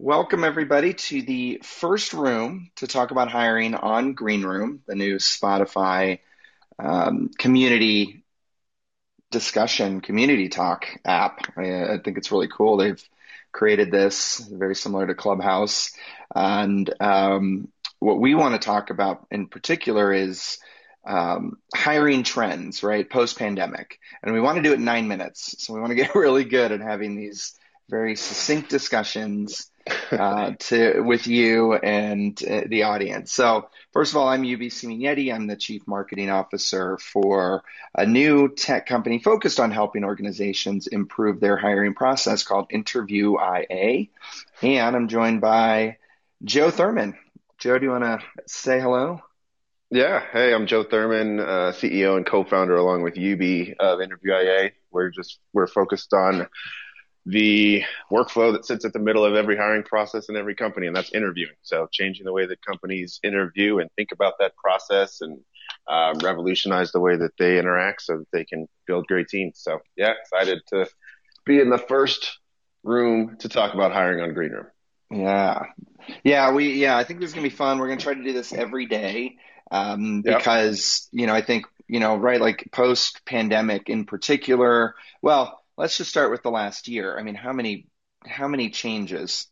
Welcome, everybody, to the first room to talk about hiring on Greenroom, the new Spotify um, community discussion, community talk app. I, I, think it's really cool. They've created this very similar to Clubhouse. And um, what we want to talk about in particular is um, hiring trends, right? Post pandemic. And we want to do it in nine minutes. So we want to get really good at having these very succinct discussions uh, to with you and uh, the audience. So, first of all, I'm UB Ciminieri. I'm the Chief Marketing Officer for a new tech company focused on helping organizations improve their hiring process called interviewIA. And I'm joined by Joe Thurman. Joe, do you want to say hello? Yeah. Hey, I'm Joe Thurman, uh, CEO and co-founder along with UB of interviewIA. We're just, we're focused on the workflow that sits at the middle of every hiring process in every company, and that's interviewing. So changing the way that companies interview and think about that process and um, revolutionize the way that they interact so that they can build great teams. So yeah, excited to be in the first room to talk about hiring on Greenroom. Yeah. Yeah, we yeah, I think this is gonna be fun. We're gonna try to do this every day. Um, yep. because, you know, I think, you know, right, like post pandemic in particular, well, let's just start with the last year. I mean, how many how many changes,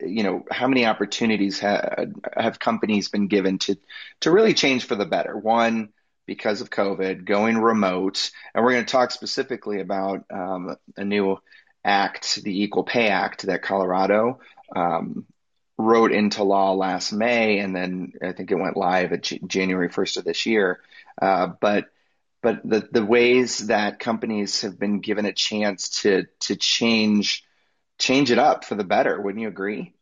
you know, how many opportunities ha- have companies been given to to really change for the better? One, because of COVID, going remote, and we're going to talk specifically about um, a new act, the Equal Pay Act, that Colorado um, wrote into law last May, and then I think it went live at January 1st of this year. Uh, but but the, the ways that companies have been given a chance to to change change it up for the better. Wouldn't you agree?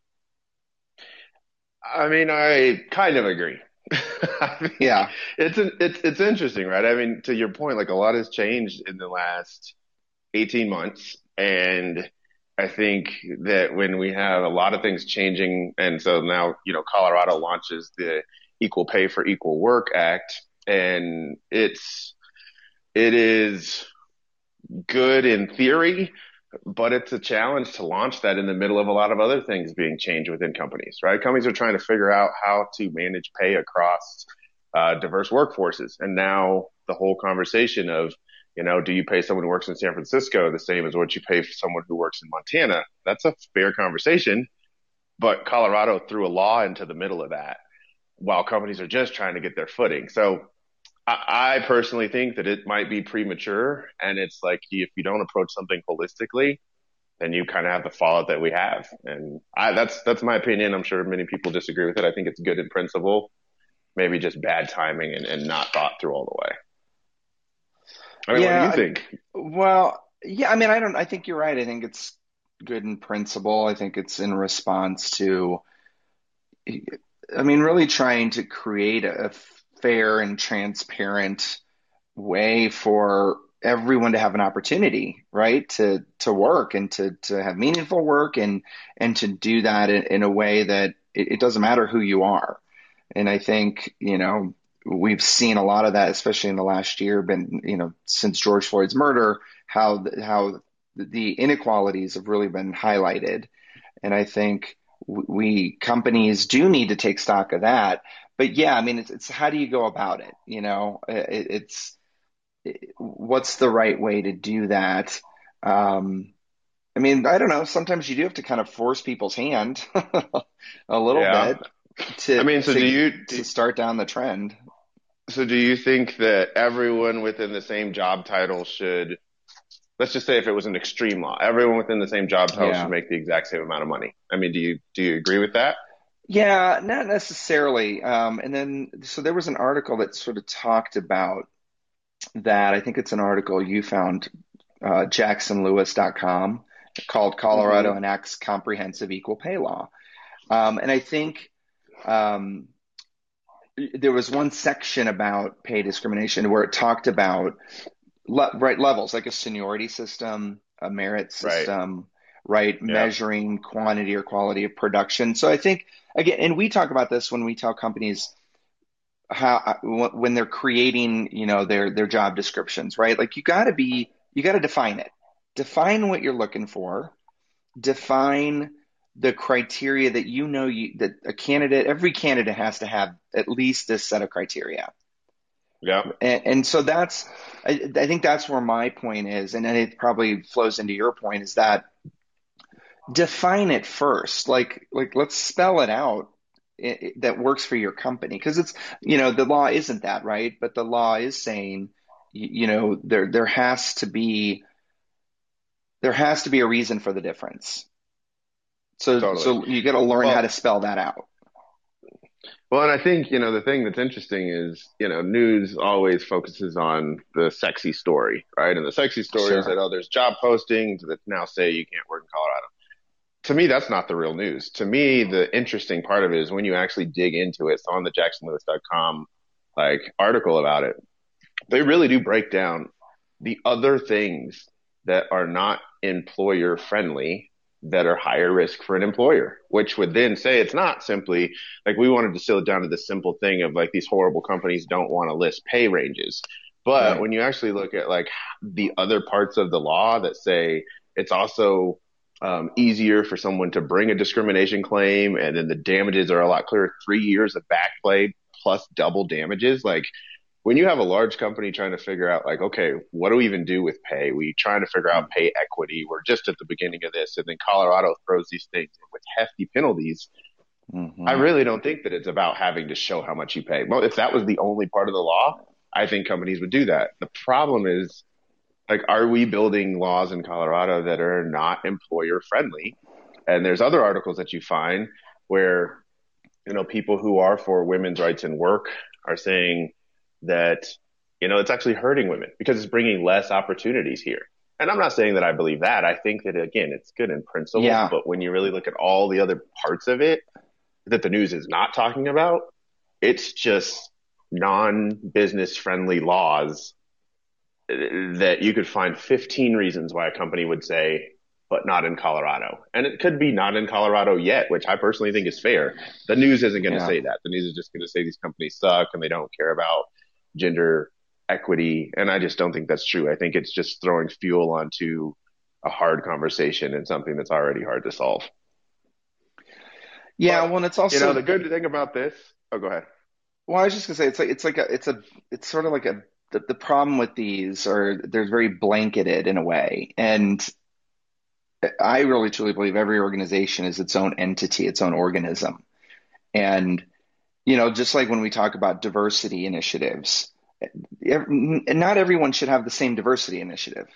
I mean i kind of agree. I mean, yeah. it's an, it's it's interesting right? I mean to your point like a lot has changed in the last 18 months and I think that when we have a lot of things changing, and so now, you know, Colorado launches the Equal Pay for Equal Work Act, and it's it is good in theory, but it's a challenge to launch that in the middle of a lot of other things being changed within companies, right? Companies are trying to figure out how to manage pay across uh, diverse workforces. And now the whole conversation of, you know, do you pay someone who works in San Francisco the same as what you pay for someone who works in Montana? That's a fair conversation. But Colorado threw a law into the middle of that while companies are just trying to get their footing. So I, personally think that it might be premature, and it's like if you don't approach something holistically, then you kind of have the fallout that we have. And I, that's that's my opinion. I'm sure many people disagree with it. I think it's good in principle, maybe just bad timing and, and not thought through all the way. I mean, yeah, what do you think? Well, yeah, I mean, I don't. I think you're right. I think it's good in principle. I think it's in response to. I mean, really trying to create a fair and transparent way for everyone to have an opportunity, right? To to work and to to have meaningful work and and to do that in, in a way that it, it, doesn't matter who you are. And I think you know we've seen a lot of that, especially in the last year, been you know since George Floyd's murder, how how the inequalities have really been highlighted. And I think we companies do need to take stock of that but yeah, I mean, it's, it's how do you go about it? You know, it, it's it, what's the right way to do that? Um, I mean, I don't know. Sometimes you do have to kind of force people's hand a little yeah. bit to. I mean, so to, do you to start down the trend? So, do you think that everyone within the same job title should? Let's just say if it was an extreme law, everyone within the same job title yeah. should make the exact same amount of money. I mean, do you do you agree with that? Yeah, not necessarily. Um, and then, so there was an article that sort of talked about that. I think it's an article you found, uh, jacksonlewis.com called Colorado mm-hmm. Enacts Comprehensive Equal Pay Law. Um, and I think um, there was one section about pay discrimination where it talked about le- right levels, like a seniority system, a merit system, right? Right? Yeah. Measuring quantity or quality of production. So I think again, and we talk about this when we tell companies how when they're creating, you know, their their job descriptions, right? Like you got to be, you got to define it. Define what you're looking for. Define the criteria that you know you, that a candidate, every candidate has to have at least this set of criteria. Yeah. And, and so that's, I, I, think that's where my point is. And then it probably flows into your point is that define it first. Like, like let's spell it out it, it, that works for your company. Cause it's, you know, the law isn't that, right? But the law is saying, you, you know, there, there has to be, there has to be a reason for the difference. So, totally. so you got to learn well, how to spell that out. Well, and I think, you know, the thing that's interesting is, you know, news always focuses on the sexy story, right? And the sexy story sure. is that, oh, there's job postings that now say you can't work in Colorado. To me, that's not the real news. To me, the interesting part of it is when you actually dig into it. So on the jacksonlewis.com like article about it, they really do break down the other things that are not employer friendly that are higher risk for an employer, which would then say it's not simply like we want to distill it down to the simple thing of like these horrible companies don't want to list pay ranges. But right. when you actually look at like the other parts of the law that say it's also um, easier for someone to bring a discrimination claim and then the damages are a lot clearer, three years of back pay plus double damages, like when you have a large company trying to figure out like, okay, what do we even do with pay? We trying to figure out pay equity. We're just at the beginning of this. And then Colorado throws these things with hefty penalties. Mm-hmm. I really don't think that it's about having to show how much you pay. Well, if that was the only part of the law, I think companies would do that. The problem is like, are we building laws in Colorado that are not employer friendly? And there's other articles that you find where, you know, people who are for women's rights in work are saying, that, you know, it's actually hurting women because it's bringing less opportunities here. And I'm not saying that I believe that. I think that again, it's good in principle, yeah. but when you really look at all the other parts of it that the news is not talking about, it's just non-business friendly laws that you could find 15 reasons why a company would say, but not in Colorado. And it could be not in Colorado yet, which I personally think is fair. The news isn't going to yeah. say that. The news is just going to say these companies suck and they don't care about gender equity. And I just don't think that's true. I think it's just throwing fuel onto a hard conversation and something that's already hard to solve. Yeah, but, well, it's also you know the good thing about this. Oh, go ahead. Well, I was just gonna say it's like it's like a it's a it's sort of like a the, the problem with these are they're very blanketed in a way, and I really truly believe every organization is its own entity, its own organism, and you know, just like when we talk about diversity initiatives, not everyone should have the same diversity initiative,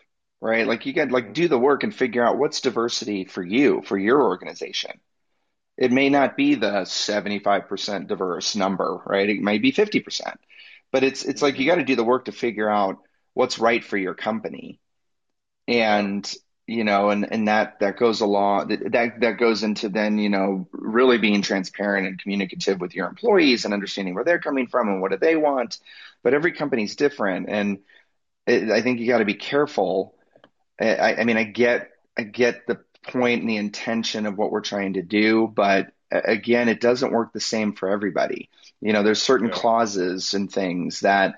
right? Like you got like do the work and figure out what's diversity for you, for your organization. It may not be the 75% diverse number, right? It might be 50%. But it's it's like you mm-hmm. got to do the work to figure out what's right for your company. And you know, and, and that, that goes along, that, that goes into then, you know, really being transparent and communicative with your employees and understanding where they're coming from and what do they want. But every company's different. And it, I think you got to be careful. I, I mean, I get, I get the point and the intention of what we're trying to do, but again, it doesn't work the same for everybody. You know, there's certain yeah. clauses and things that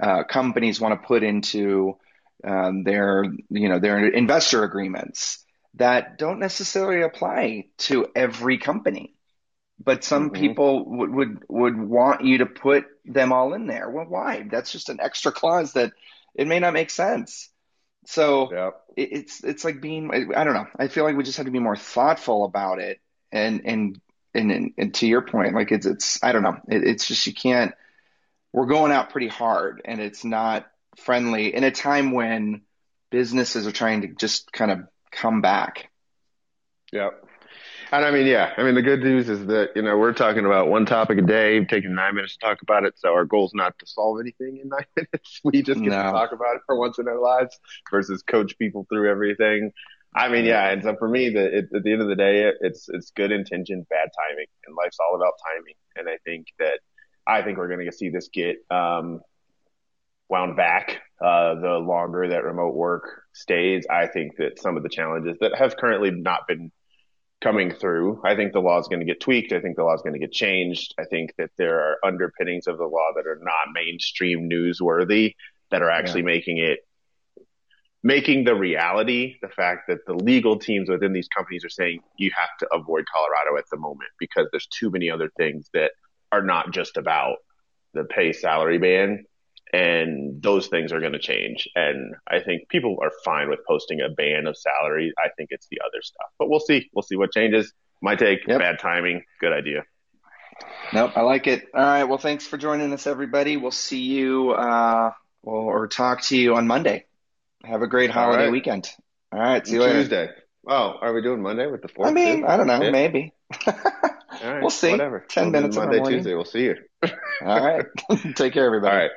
uh, companies want to put into um, their you know their investor agreements that don't necessarily apply to every company but some mm-hmm. people would, would would want you to put them all in there well why that's just an extra clause that it may not make sense so yep. it, it's it's like being i don't know i feel like we just have to be more thoughtful about it and and and, and, to your point like it's it's i don't know it, it's just you can't we're going out pretty hard and it's not friendly in a time when businesses are trying to just kind of come back. Yep. And I mean, yeah, I mean, the good news is that, you know, we're talking about one topic a day, taking nine minutes to talk about it. So our goal is not to solve anything in nine minutes. We just get no. to talk about it for once in our lives versus coach people through everything. I mean, yeah. And so for me, the, it, at the end of the day, it's, it's good intention, bad timing and life's all about timing. And I think that, I think we're going to see this get, um, wound back uh, the longer that remote work stays. I think that some of the challenges that have currently not been coming through, I think the law is going to get tweaked. I think the law is going to get changed. I think that there are underpinnings of the law that are not mainstream newsworthy that are actually yeah. making it making the reality the fact that the legal teams within these companies are saying you have to avoid Colorado at the moment because there's too many other things that are not just about the pay salary ban and those things are going to change. And I think people are fine with posting a ban of salary. I think it's the other stuff, but we'll see. We'll see what changes. My take, yep. bad timing, good idea. Nope, I like it. All right. Well, thanks for joining us, everybody. We'll see you, uh, or talk to you on Monday. Have a great holiday right. weekend. All right. See you Tuesday. later. Oh, are we doing Monday with the fourth? I mean, I don't know. Maybe. All right. We'll see. Whatever. 10 minutes Monday, Tuesday. We'll see you. All right. Take care, everybody. All right.